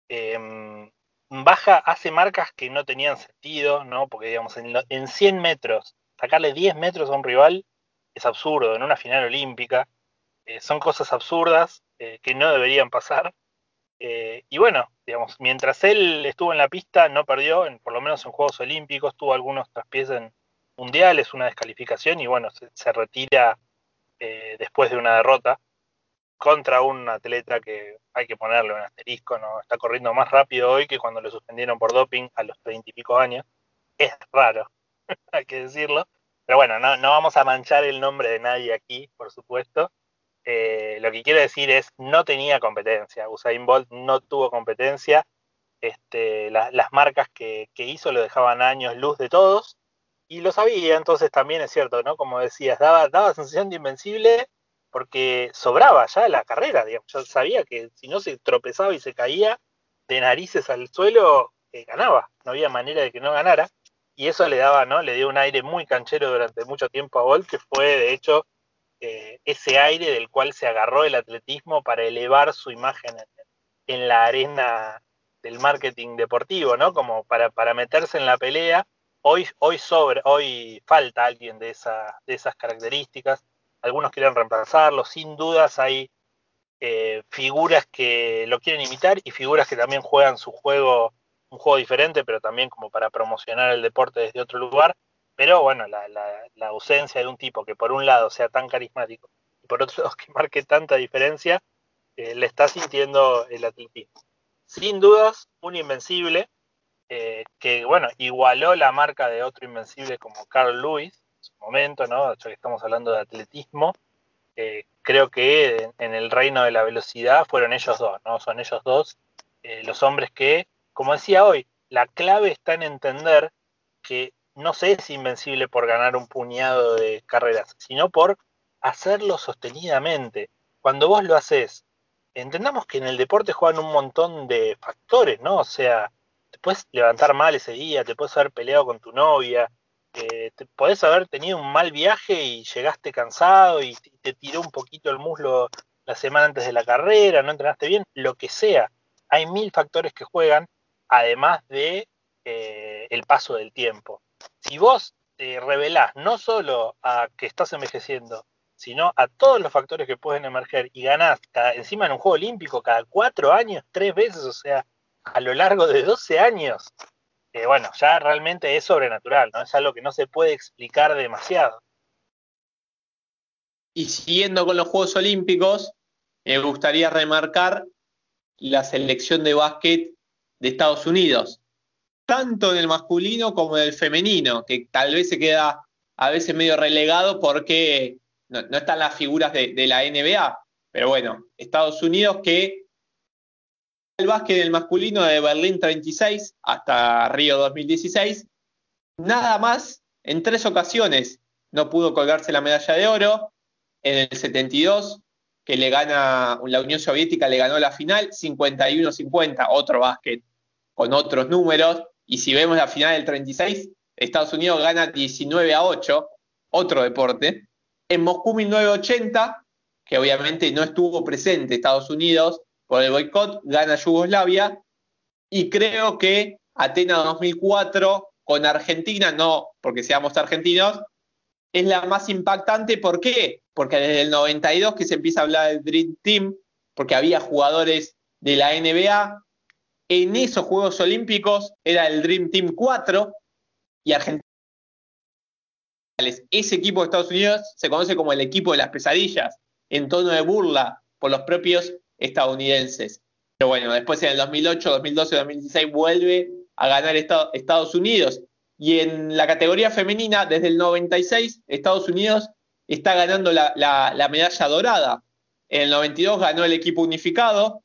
B: em, baja, hace marcas que no tenían sentido, ¿no? Porque, digamos, en, en 100 metros, sacarle 10 metros a un rival es absurdo, en una final olímpica, eh, son cosas absurdas eh, que no deberían pasar. Eh, y bueno, digamos, mientras él estuvo en la pista, no perdió, en, por lo menos en Juegos Olímpicos, tuvo algunos traspiés en mundiales, una descalificación y bueno, se, retira después de una derrota contra un atleta que hay que ponerle un asterisco, ¿no? Está corriendo más rápido hoy que cuando lo suspendieron por doping a los treinta y pico años. Es raro, hay que decirlo. Pero bueno, no, no vamos a manchar el nombre de nadie aquí, por supuesto. Eh, lo que quiero decir es, no tenía competencia. Usain Bolt no tuvo competencia. Este, las marcas que, hizo lo dejaban años luz de todos. Y lo sabía, entonces también es cierto, ¿no? Como decías, daba, sensación de invencible porque sobraba ya la carrera, digamos. Yo sabía que si no se tropezaba y se caía de narices al suelo, eh, ganaba. No había manera de que no ganara. Y eso le daba, ¿no? Le dio un aire muy canchero durante mucho tiempo a Bolt, que fue, de hecho, eh, ese aire del cual se agarró el atletismo para elevar su imagen en, la arena del marketing deportivo, ¿no? Como para, para meterse en la pelea. Hoy, hoy, sobre, hoy falta alguien de, esa, de esas características. Algunos quieren reemplazarlo. Sin dudas hay eh, figuras que lo quieren imitar y figuras que también juegan su juego, un juego diferente, pero también como para promocionar el deporte desde otro lugar. Pero bueno, la, la, ausencia de un tipo que por un lado sea tan carismático y por otro lado que marque tanta diferencia, eh, le está sintiendo el atletismo. Sin dudas, un invencible eh, que, bueno, igualó la marca de otro invencible como Carl Lewis en su momento, ¿no? Ya que estamos hablando de atletismo, eh, creo que en, el reino de la velocidad fueron ellos dos, ¿no? Son ellos dos los hombres que, como decía hoy, la clave está en entender que no se es invencible por ganar un puñado de carreras, sino por hacerlo sostenidamente. Cuando vos lo haces, entendamos que en el deporte juegan un montón de factores, ¿no? O sea, te puedes levantar mal ese día, te puedes haber peleado con tu novia, eh, te podés haber tenido un mal viaje y llegaste cansado y te tiró un poquito el muslo la semana antes de la carrera, no entrenaste bien, lo que sea. Hay mil factores que juegan, además de eh, el paso del tiempo si vos te revelás no solo a que estás envejeciendo, sino a todos los factores que pueden emerger y ganás encima en un juego olímpico cada cuatro años, tres veces, o sea, a lo largo de 12 años, eh, bueno, ya realmente es sobrenatural, ¿no? Es algo que no se puede explicar demasiado.
A: Y siguiendo con los Juegos Olímpicos, me gustaría remarcar la selección de básquet de Estados Unidos, tanto en el masculino como en el femenino, que tal vez se queda a veces medio relegado porque no, están las figuras de, la NBA. Pero bueno, Estados Unidos que el básquet del masculino de Berlín 36 hasta Río 2016. Nada más, en tres ocasiones no pudo colgarse la medalla de oro. En el 72, que le gana, la Unión Soviética le ganó la final, 51-50, otro básquet con otros números. Y si vemos la final del 36, Estados Unidos gana 19 a 8, otro deporte. En Moscú 1980, que obviamente no estuvo presente Estados Unidos por el boicot, gana Yugoslavia. Y creo que Atenas 2004 con Argentina, no porque seamos argentinos, es la más impactante. ¿Por qué? Porque desde el 92 que se empieza a hablar del Dream Team, porque había jugadores de la NBA. En esos Juegos Olímpicos era el Dream Team 4 y Argentina. Ese equipo de Estados Unidos se conoce como el equipo de las pesadillas, en tono de burla por los propios estadounidenses. Pero bueno, después en el 2008, 2012, 2016 vuelve a ganar Estados Unidos. Y en la categoría femenina, desde el 96, Estados Unidos está ganando la, medalla dorada. En el 92 ganó el equipo unificado,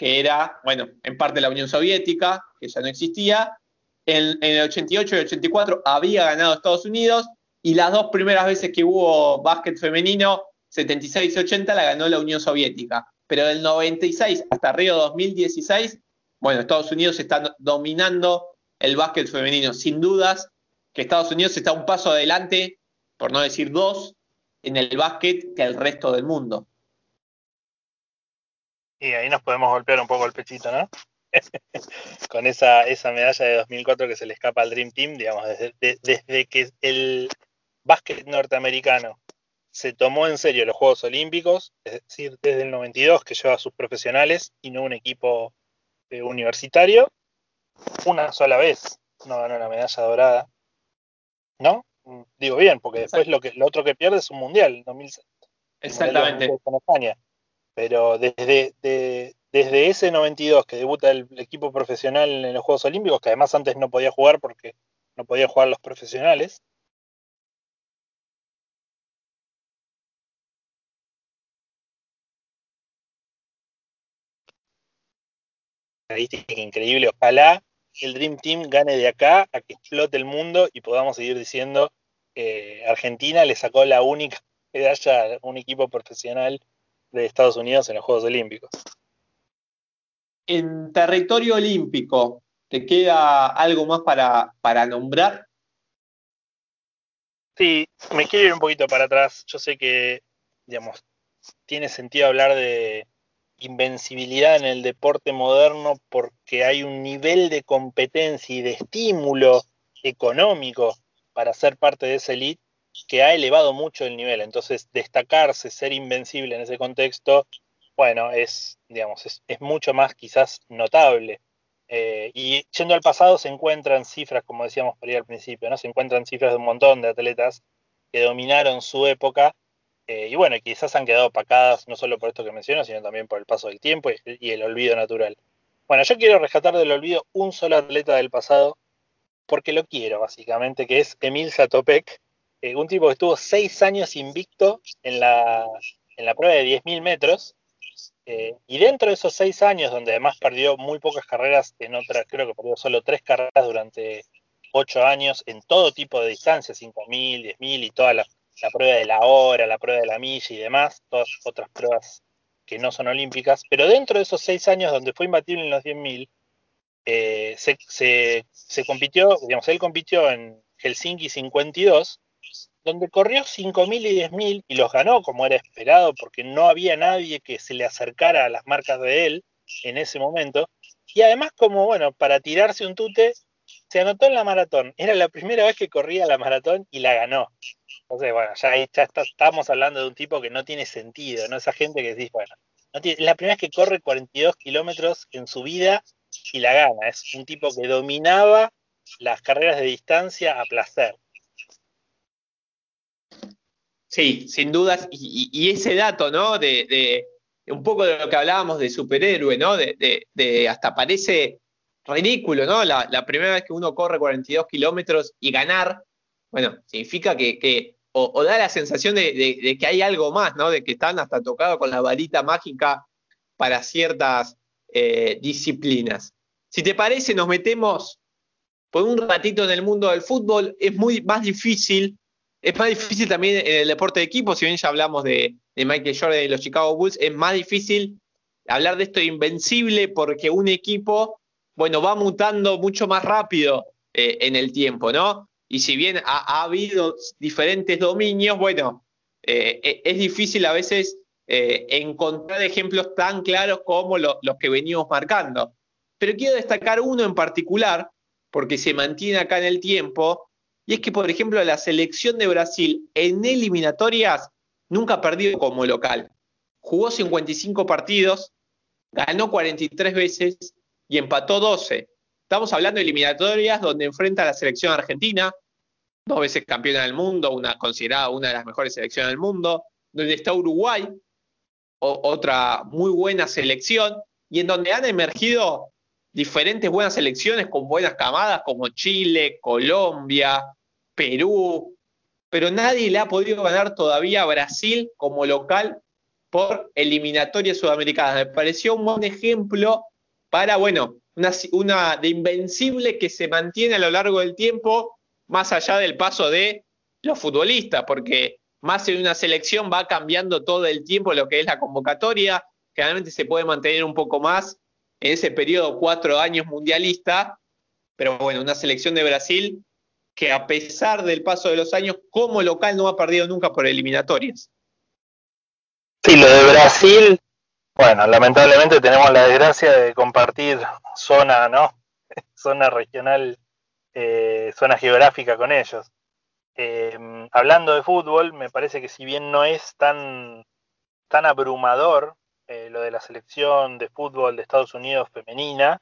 A: que era, bueno, en parte la Unión Soviética, que ya no existía. En, el 88 y el 84 había ganado Estados Unidos. Y las dos primeras veces que hubo básquet femenino, 76 y 80, la ganó la Unión Soviética pero del 96 hasta Río 2016, bueno, Estados Unidos está dominando el básquet femenino. Sin dudas que Estados Unidos está un paso adelante, por no decir dos, en el básquet que el resto del mundo.
B: Y ahí nos podemos golpear un poco el pechito, ¿no? Con esa, esa medalla de 2004 que se le escapa al Dream Team, digamos, desde, desde que el básquet norteamericano se tomó en serio los Juegos Olímpicos, es decir, desde el 92 que lleva a sus profesionales y no un equipo eh, universitario, una sola vez no ganó la medalla dorada. ¿No? Digo bien, porque después lo, que, lo otro que pierde es un mundial en 2006.
A: Exactamente.
B: En España. Pero desde, desde ese 92 que debuta el, equipo profesional en los Juegos Olímpicos, que además antes no podía jugar porque no podían jugar los profesionales, estadística increíble. Ojalá el Dream Team gane de acá a que explote el mundo y podamos seguir diciendo que Argentina le sacó la única medalla a un equipo profesional de Estados Unidos en los Juegos Olímpicos.
A: En territorio olímpico, ¿te queda algo más para, para nombrar?
B: Sí, me quiero ir un poquito para atrás. Yo sé que, digamos, tiene sentido hablar de, invencibilidad en el deporte moderno porque hay un nivel de competencia y de estímulo económico para ser parte de esa elite que ha elevado mucho el nivel. Entonces, destacarse, ser invencible en ese contexto, bueno, es, digamos, es, mucho más quizás notable. Eh, y yendo al pasado se encuentran cifras, como decíamos por ahí al principio, ¿no? Se encuentran cifras de un montón de atletas que dominaron su época eh, y bueno, quizás han quedado opacadas no solo por esto que menciono, sino también por el paso del tiempo y, el olvido natural. Bueno, yo quiero rescatar del olvido un solo atleta del pasado, porque lo quiero, básicamente, que es Emil Satopek, eh, un tipo que estuvo seis años invicto en la, en la prueba de 10.000 metros, eh, y dentro de esos seis años, donde además perdió muy pocas carreras, en otras, creo que perdió solo tres carreras durante ocho años, en todo tipo de distancias, 5.000, 10.000 y todas las la prueba de la hora, la prueba de la milla y demás, todas otras pruebas que no son olímpicas, pero dentro de esos seis años donde fue imbatible en los 10.000, eh, se, compitió, digamos, él compitió en Helsinki 52, donde corrió 5.000 y 10.000 y los ganó como era esperado, porque no había nadie que se le acercara a las marcas de él en ese momento. Y además, como bueno, para tirarse un tute, se anotó en la maratón. Era la primera vez que corría la maratón y la ganó. Entonces, bueno, ya ya estamos hablando de un tipo que no tiene sentido, ¿no? Esa gente que decís, bueno, no tiene, la primera vez que corre 42 kilómetros en su vida y la gana. Es un tipo que dominaba las carreras de distancia a placer.
A: Sí, sin dudas. Y, ese dato, ¿no? De, un poco de lo que hablábamos de superhéroe, ¿no? De, hasta parece ridículo, ¿no? La, primera vez que uno corre 42 kilómetros y ganar, bueno, significa que, o, da la sensación de, que hay algo más, ¿no? De que están hasta tocados con la varita mágica para ciertas eh, disciplinas. Si te parece, nos metemos por un ratito en el mundo del fútbol. Es muy más difícil, es más difícil también en el deporte de equipo, si bien ya hablamos de, de Michael Jordan y los Chicago Bulls, es más difícil hablar de esto invencible porque un equipo, bueno, va mutando mucho más rápido eh, en el tiempo, ¿no? Y si bien ha, habido diferentes dominios, bueno, eh, e, es difícil a veces eh, encontrar ejemplos tan claros como los que venimos marcando. Pero quiero destacar uno en particular, porque se mantiene acá en el tiempo, y es que, por ejemplo, la selección de Brasil en eliminatorias nunca ha perdido como local. Jugó 55 partidos, ganó 43 veces y empató 12. Estamos hablando de eliminatorias donde enfrenta a la selección argentina, dos veces campeona del mundo, una considerada una de las mejores selecciones del mundo, donde está Uruguay, otra muy buena selección, y en donde han emergido diferentes buenas selecciones con buenas camadas como Chile, Colombia, Perú, pero nadie le ha podido ganar todavía a Brasil como local por eliminatorias sudamericanas. Me pareció un buen ejemplo para, bueno, una, una de invencible que se mantiene a lo largo del tiempo, más allá del paso de los futbolistas, porque más en una selección va cambiando todo el tiempo lo que es la convocatoria, generalmente se puede mantener un poco más en ese periodo cuatro años mundialista, pero bueno, una selección de Brasil que a pesar del paso de los años como local no ha perdido nunca por eliminatorias.
B: Sí, lo de Brasil, bueno, lamentablemente tenemos la desgracia de compartir zona, ¿no? zona regional, eh, zona geográfica con ellos. Em, hablando de fútbol, me parece que si bien no es tan, tan abrumador eh, lo de la selección de fútbol de Estados Unidos femenina,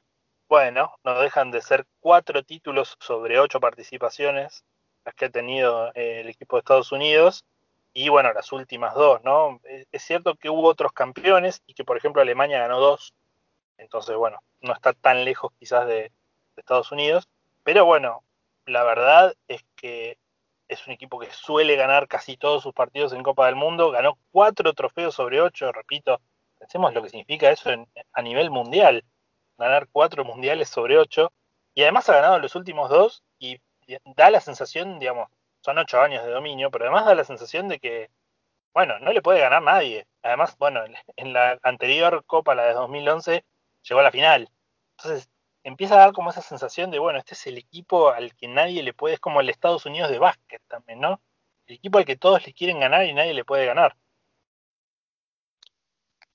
B: bueno, no dejan de ser cuatro títulos sobre ocho participaciones las que ha tenido eh, el equipo de Estados Unidos y bueno, las últimas dos, ¿no? Es cierto que hubo otros campeones y que, por ejemplo, Alemania ganó dos, entonces, bueno, no está tan lejos quizás de, Estados Unidos, pero bueno, la verdad es que es un equipo que suele ganar casi todos sus partidos en Copa del Mundo, ganó cuatro trofeos sobre ocho, repito, pensemos lo que significa eso a nivel mundial, ganar cuatro mundiales sobre ocho, y además ha ganado los últimos dos y da la sensación, digamos, son ocho años de dominio, pero además da la sensación de que, bueno, no le puede ganar nadie. Además, bueno, en la anterior Copa, la de 2011, llegó a la final. Entonces, empieza a dar como esa sensación de, bueno, este es el equipo al que nadie le puede, es como el Estados Unidos de básquet también, ¿no? El equipo al que todos le quieren ganar y nadie le puede ganar.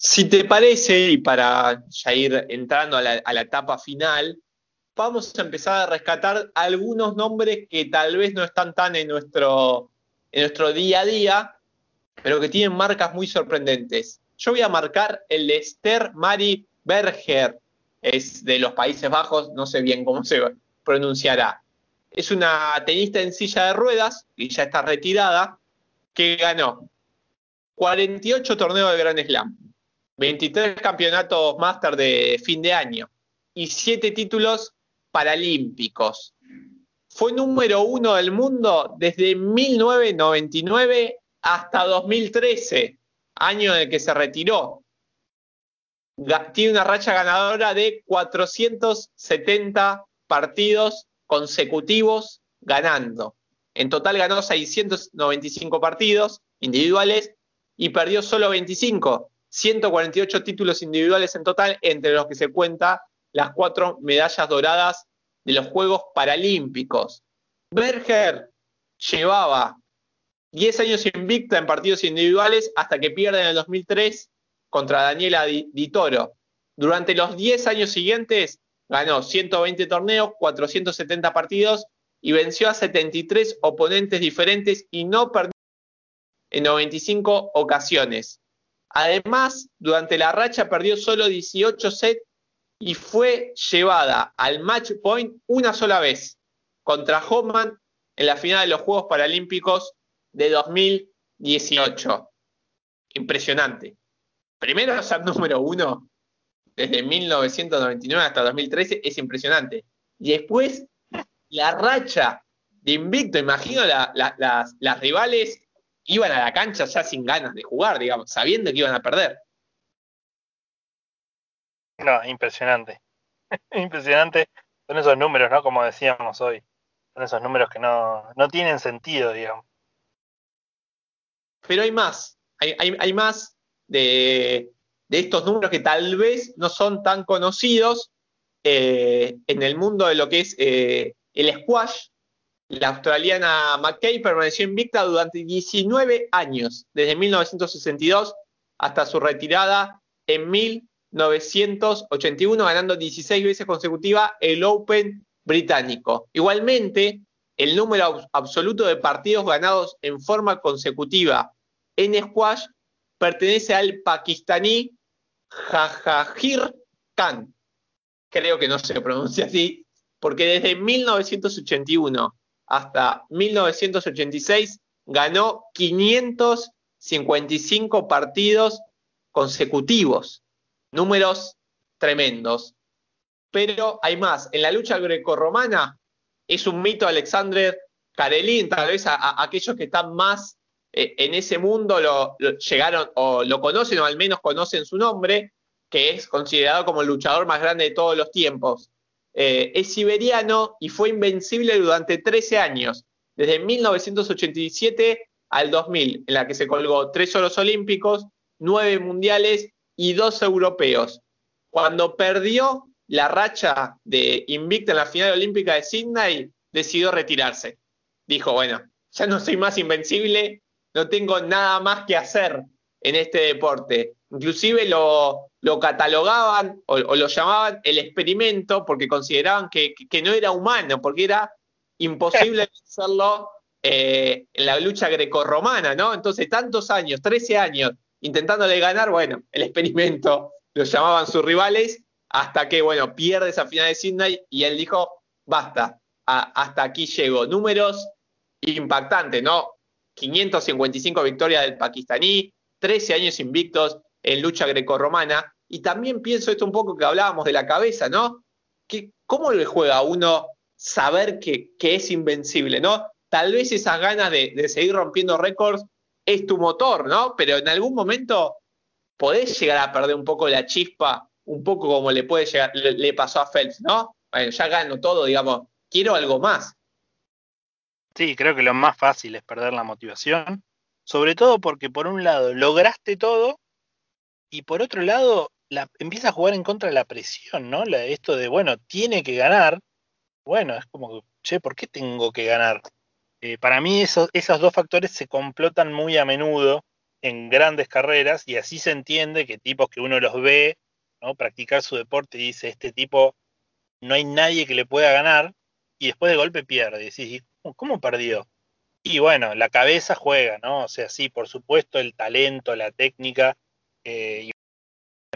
A: Si te parece, y para ya ir entrando a la, etapa final, vamos a empezar a rescatar algunos nombres que tal vez no están tan en nuestro, en nuestro día a día, pero que tienen marcas muy sorprendentes. Yo voy a marcar el de Esther Mari Berger, es de los Países Bajos, no sé bien cómo se pronunciará. Es una tenista en silla de ruedas, y ya está retirada, que ganó 48 torneos de Grand Slam, 23 campeonatos máster de fin de año y 7 títulos Paralímpicos. Fue número uno del mundo desde 1999 hasta 2013, año en el que se retiró. Tiene una racha ganadora de 470 partidos consecutivos ganando. En total ganó 695 partidos individuales y perdió solo 25, 148 títulos individuales en total, entre los que se cuenta las cuatro medallas doradas de los Juegos Paralímpicos. Berger llevaba 10 años invicta en partidos individuales hasta que pierde en el 2003 contra Daniela Di, Toro. Durante los 10 años siguientes ganó 120 torneos, 470 partidos y venció a 73 oponentes diferentes y no perdió en 95 ocasiones. Además, durante la racha perdió solo 18 sets y fue llevada al match point una sola vez contra Hoffman en la final de los Juegos Paralímpicos de 2018. Impresionante. Primero ser número uno desde 1999 hasta 2013 es impresionante. Y después la racha de invicto, imagino las, las rivales iban a la cancha ya sin ganas de jugar, digamos, sabiendo que iban a perder.
B: No, impresionante. impresionante. Son esos números, ¿no? Como decíamos hoy. Son esos números que no, no tienen sentido, digamos.
A: Pero hay más. Hay, hay, hay más de, de, estos números que tal vez no son tan conocidos eh, en el mundo de lo que es eh, el squash. La australiana McKay permaneció invicta durante 19 años, desde 1962 hasta su retirada en 1981, ganando 16 veces consecutiva el Open británico. Igualmente, el número absoluto de partidos ganados en forma consecutiva en squash pertenece al pakistaní Jajajir Khan. Creo que no se pronuncia así, porque desde 1981 hasta 1986 ganó 555 partidos consecutivos. Números tremendos. Pero hay más. En la lucha grecorromana es un mito Alexander Karelin, tal vez a, aquellos que están más eh, en ese mundo lo, llegaron o lo conocen o al menos conocen su nombre, que es considerado como el luchador más grande de todos los tiempos. Eh, es siberiano y fue invencible durante 13 años, desde 1987 al 2000, en la que se colgó tres oros olímpicos, nueve mundiales y dos europeos. Cuando perdió la racha de invicta en la final olímpica de Sydney, decidió retirarse. Dijo, bueno, ya no soy más invencible, no tengo nada más que hacer en este deporte. Inclusive lo, lo catalogaban o, lo llamaban el experimento porque consideraban que, que, no era humano, porque era imposible hacerlo eh, en la lucha grecorromana, ¿no? Entonces, tantos años, 13 años, intentándole ganar, bueno, el experimento lo llamaban sus rivales, hasta que, bueno, pierde esa final de Sydney y él dijo, basta, hasta aquí llego. Números impactantes, ¿no? 555 victorias del pakistaní, 13 años invictos en lucha grecorromana. Y también pienso esto un poco que hablábamos de la cabeza, ¿no? Que, ¿Cómo le juega a uno saber que, que, es invencible, ¿no? Tal vez esas ganas de, de seguir rompiendo récords es tu motor, ¿no? Pero en algún momento podés llegar a perder un poco la chispa, un poco como le puede llegar, le, le pasó a Phelps, ¿no? Bueno, ya gano todo, digamos, quiero algo más.
B: Sí, creo que lo más fácil es perder la motivación, sobre todo porque por un lado lograste todo y por otro lado empieza a jugar en contra de la presión, ¿no? Esto de, bueno, tiene que ganar, bueno, es como, che, ¿por qué tengo que ganar? Eh, para mí esos, dos factores se complotan muy a menudo en grandes carreras y así se entiende que tipos que uno los ve ¿no? practicar su deporte y dice, este tipo no hay nadie que le pueda ganar y después de golpe pierde. Y decís, ¿cómo perdió? Y bueno, la cabeza juega, ¿no? O sea, sí, por supuesto, el talento, la técnica eh,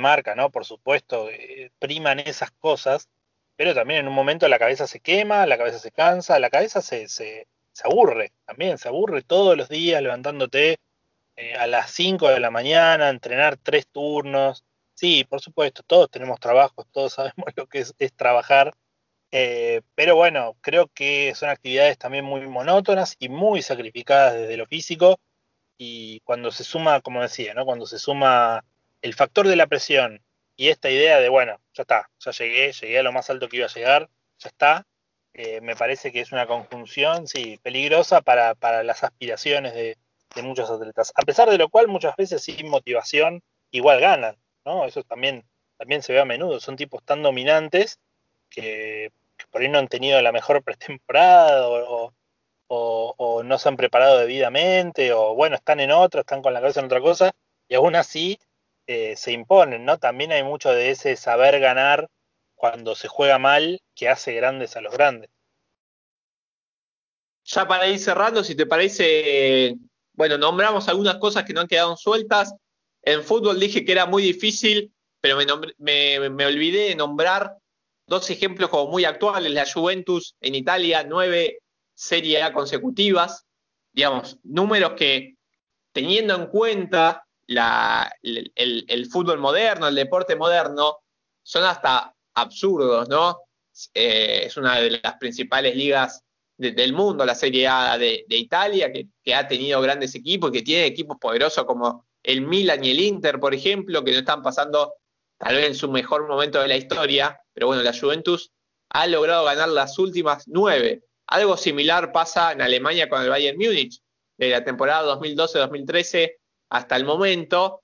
B: marca, ¿no? Por supuesto, eh, priman esas cosas, pero también en un momento la cabeza se quema, la cabeza se cansa, la cabeza se, se, se aburre también, se aburre todos los días levantándote eh, a las 5 de la mañana, entrenar tres turnos. Sí, por supuesto, todos tenemos trabajos, todos sabemos lo que es, es trabajar eh, pero bueno, creo que son actividades también muy monótonas y muy sacrificadas desde lo físico. Y cuando se suma, como decía, ¿no? cuando se suma el factor de la presión y esta idea de, bueno, ya está, ya llegué, llegué a lo más alto que iba a llegar, ya está, eh, me parece que es una conjunción, sí, peligrosa para, para las aspiraciones de, de, muchos atletas. A pesar de lo cual, muchas veces sin motivación, igual ganan, ¿no? Eso también, también se ve a menudo. Son tipos tan dominantes que, por ahí no han tenido la mejor pretemporada o, o, no se han preparado debidamente o bueno, están en otra, están con la cabeza en otra cosa y aún así eh, se imponen, ¿no? También hay mucho de ese saber ganar cuando se juega mal que hace grandes a los grandes.
A: Ya para ir cerrando, si te parece, bueno, nombramos algunas cosas que no han quedado sueltas. En fútbol dije que era muy difícil, pero me, me, me olvidé de nombrar Dos ejemplos como muy actuales, la Juventus en Italia, nueve Serie A consecutivas, digamos, números que teniendo en cuenta la, el, fútbol moderno, el deporte moderno, son hasta absurdos, ¿no? Eh, es una de las principales ligas de, del mundo, la Serie A de, Italia, que, que, ha tenido grandes equipos, que tiene equipos poderosos como el Milan y el Inter, por ejemplo, que no están pasando tal vez en su mejor momento de la historia, pero bueno, la Juventus ha logrado ganar las últimas nueve. Algo similar pasa en Alemania con el Bayern Múnich. De la temporada 2012-2013 hasta el momento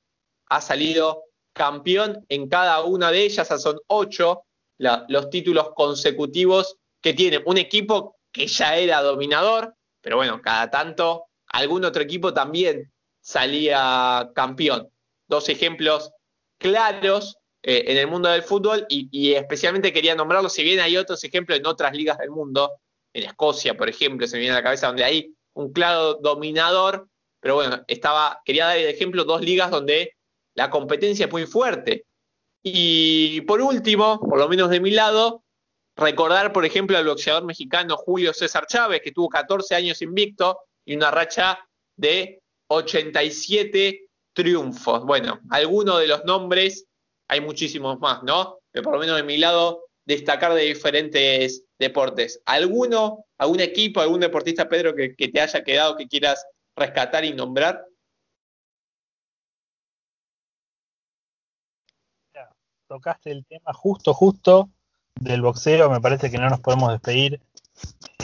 A: ha salido campeón en cada una de ellas, son ocho los títulos consecutivos que tiene un equipo que ya era dominador, pero bueno, cada tanto algún otro equipo también salía campeón. Dos ejemplos claros eh, en el mundo del fútbol y, especialmente quería nombrarlos, si bien hay otros ejemplos en otras ligas del mundo, en Escocia, por ejemplo, se me viene a la cabeza donde hay un claro dominador, pero bueno, estaba, quería dar el ejemplo dos ligas donde la competencia es muy fuerte. Y por último, por lo menos de mi lado, recordar, por ejemplo, al boxeador mexicano Julio César Chávez, que tuvo 14 años invicto y una racha de 87 triunfos. Bueno, algunos de los nombres hay muchísimos más, ¿no? Pero por lo menos de mi lado, destacar de diferentes deportes. ¿Alguno, algún equipo, algún deportista, Pedro, que, te haya quedado que quieras rescatar y nombrar?
B: tocaste el tema justo, justo del boxeo. Me parece que no nos podemos despedir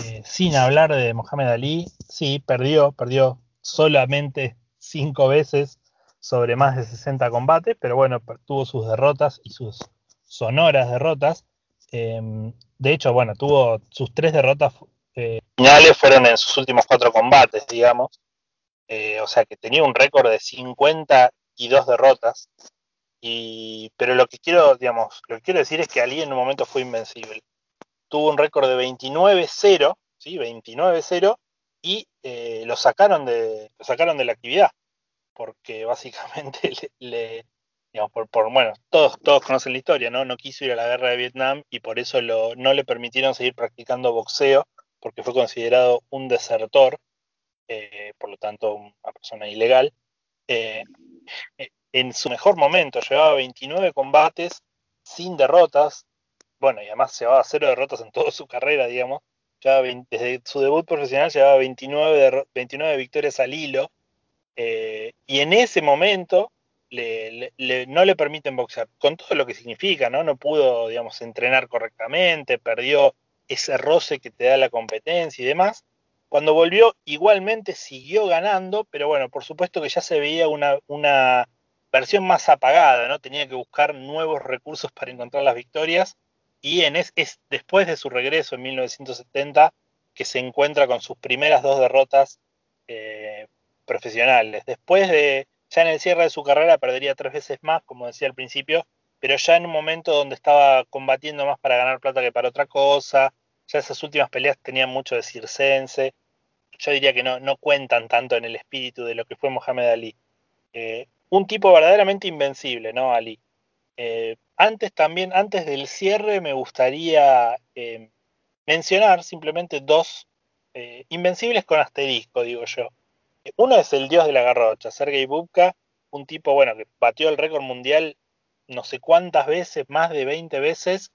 B: eh, sin hablar de Mohamed Ali. Sí, perdió, perdió solamente cinco veces sobre más de 60 combates, pero bueno, tuvo sus derrotas y sus sonoras derrotas. Em, de hecho, bueno, tuvo sus tres derrotas eh, finales fueron en sus últimos cuatro combates, digamos. Eh, o sea que tenía un récord de 52 derrotas. Y, pero lo que quiero, digamos, lo que quiero decir es que Ali en un momento fue invencible. Tuvo un récord de 29-0, ¿sí? 29-0, y eh, lo sacaron de, lo sacaron de la actividad porque básicamente le, digamos, por, por, bueno, todos, todos conocen la historia, ¿no? No quiso ir a la guerra de Vietnam y por eso lo, no le permitieron seguir practicando boxeo, porque fue considerado un desertor, eh, por lo tanto una persona ilegal. Eh, eh, en su mejor momento llevaba 29 combates sin derrotas, bueno, y además llevaba cero derrotas en toda su carrera, digamos. desde su debut profesional llevaba 29, 29 victorias al hilo, y en ese momento no le permiten boxear, con todo lo que significa, ¿no? No pudo, digamos, entrenar correctamente, perdió ese roce que te da la competencia y demás. Cuando volvió, igualmente siguió ganando, pero bueno, por supuesto que ya se veía una, una versión más apagada, ¿no? Tenía que buscar nuevos recursos para encontrar las victorias. Y en es, después de su regreso en 1970 que se encuentra con sus primeras dos derrotas eh, profesionales. Después de, ya en el cierre de su carrera, perdería tres veces más, como decía al principio, pero ya en un momento donde estaba combatiendo más para ganar plata que para otra cosa, ya esas últimas peleas tenían mucho de circense, yo diría que no, no cuentan tanto en el espíritu de lo que fue Mohamed Ali. Eh, un tipo verdaderamente invencible, ¿no, Ali? Eh, antes también, antes del cierre, me gustaría eh, mencionar simplemente dos invencibles con asterisco, digo yo. Uno es el dios de la garrocha, Sergei Bubka, un tipo, bueno, que batió el récord mundial no sé cuántas veces, más de 20 veces,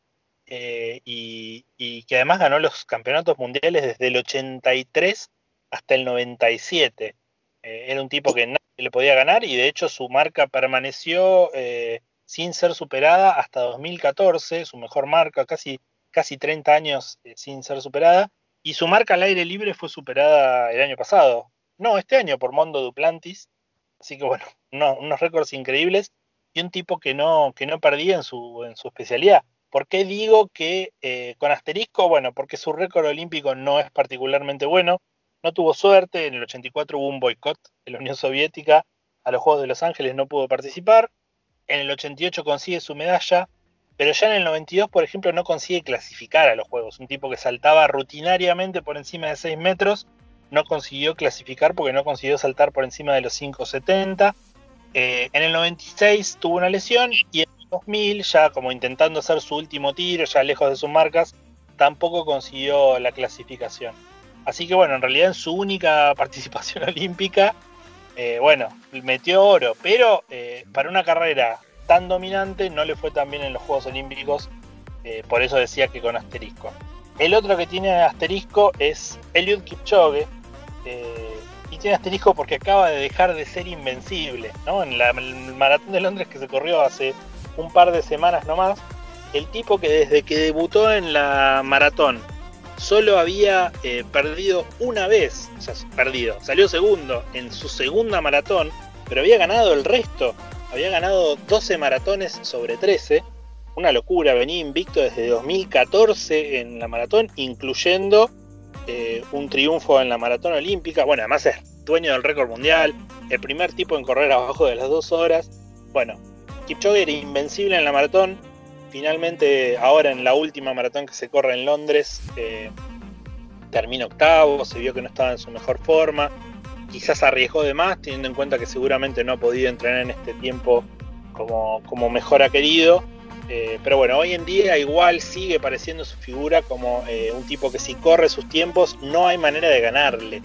B: eh, y, que además ganó los campeonatos mundiales desde el 83 hasta el 97. Eh, era un tipo que nadie le podía ganar y de hecho su marca permaneció eh, sin ser superada hasta 2014, su mejor marca, casi, casi 30 años sin ser superada, y su marca al aire libre fue superada el año pasado, no, este año por Mondo Duplantis. Así que bueno, unos récords increíbles y un tipo que no, que no perdía en su, en su especialidad. ¿Por qué digo que eh, con asterisco? Bueno, porque su récord olímpico no es particularmente bueno. No tuvo suerte, en el 84 hubo un boicot de la Unión Soviética a los Juegos de Los Ángeles, no pudo participar. En el 88 consigue su medalla, pero ya en el 92, por ejemplo, no consigue clasificar a los Juegos. Un tipo que saltaba rutinariamente por encima de 6 metros no consiguió clasificar porque no consiguió saltar por encima de los 5.70. Eh, en el 96 tuvo una lesión y en el 2000, ya como intentando hacer su último tiro, ya lejos de sus marcas, tampoco consiguió la clasificación. Así que bueno, en realidad en su única participación olímpica, eh, bueno, metió oro, pero eh, para una carrera tan dominante no le fue tan bien en los Juegos Olímpicos, por eso decía que con asterisco. El otro que tiene asterisco es Eliud Kipchoge. Eh, y tiene asterisco porque acaba de dejar de ser invencible. ¿no? En, la, el maratón de Londres que se corrió hace un par de semanas nomás, el tipo que desde que debutó en la maratón solo había eh, perdido una vez, perdido, salió segundo en su segunda maratón, pero había ganado el resto, había ganado 12 maratones sobre 13, una locura, venía invicto desde 2014 en la maratón, incluyendo eh, un triunfo en la maratón olímpica, bueno, además es dueño del récord mundial, el primer tipo en correr abajo de las dos horas, bueno, Kipchoge era invencible en la maratón, finalmente ahora en la última maratón que se corre en Londres eh, termina octavo, se vio que no estaba en su mejor forma, quizás arriesgó de más teniendo en cuenta que seguramente no ha podido entrenar en este tiempo como, como mejor ha querido. Eh, pero bueno, hoy en día igual sigue pareciendo su figura como eh, un tipo que si corre sus tiempos no hay manera de ganarle.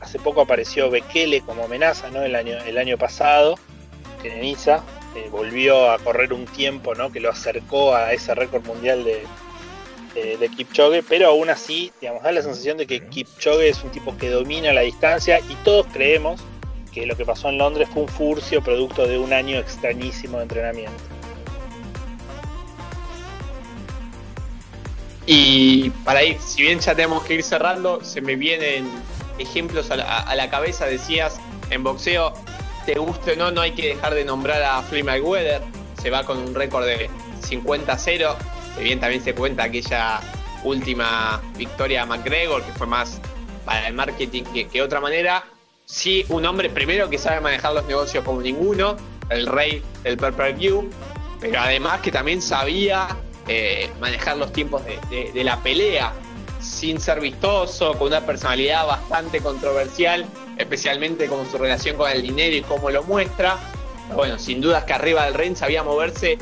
B: hace poco apareció Bekele como amenaza ¿no? el, año, el año pasado Niza, eh, volvió a correr un tiempo ¿no? que lo acercó a ese récord mundial de, de, Kipchoge, pero aún así, digamos, da la sensación de que Kipchoge es un tipo que domina la distancia y todos creemos que lo que pasó en Londres fue un furcio producto de un año extrañísimo de entrenamiento.
A: Y para ir, si bien ya tenemos que ir cerrando, se me vienen ejemplos a la, a la cabeza, decías, en boxeo te guste o no, no hay que dejar de nombrar a Floyd Mayweather. Se va con un récord de 50-0. Si bien también se cuenta aquella última victoria a McGregor, que fue más para el marketing que, otra manera. Sí, un hombre primero que sabe manejar los negocios como ninguno, el rey del per-per-view, pero además que también sabía eh, manejar los tiempos de la pelea sin ser vistoso, con una personalidad bastante controversial, especialmente con su relación con el dinero y cómo lo muestra. bueno, sin dudas que arriba del ring sabía moverse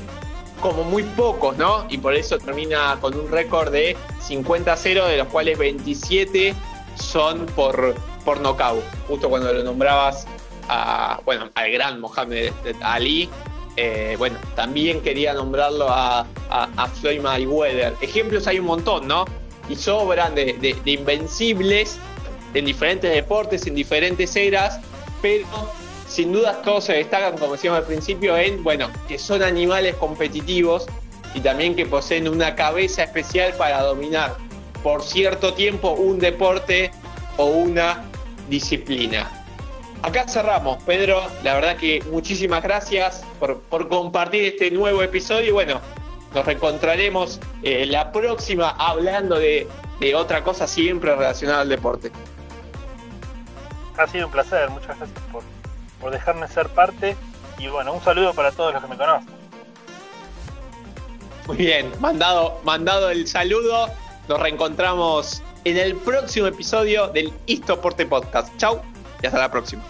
A: como muy pocos, ¿no? Y por eso termina con un récord de 50-0, de los cuales 27 son por, por nocaut. Justo cuando lo nombrabas a, bueno, al gran Mohamed Ali, eh, bueno, también quería nombrarlo a, a, a Floyd Mayweather. Ejemplos hay un montón, ¿no? y sobran de, invencibles en diferentes deportes, en diferentes eras, pero sin dudas todos se destacan, como decíamos al principio, en, bueno, que son animales competitivos y también que poseen una cabeza especial para dominar por cierto tiempo un deporte o una disciplina. Acá cerramos, Pedro. La verdad que muchísimas gracias por, por compartir este nuevo episodio y bueno, nos reencontraremos eh, la próxima hablando de, otra cosa siempre relacionada al deporte.
B: Ha sido un placer, muchas gracias por, por dejarme ser parte y bueno, un saludo para todos los que me conocen.
A: Muy bien, mandado, mandado el saludo. Nos reencontramos en el próximo episodio del Istoporte Podcast. Chau y hasta la próxima.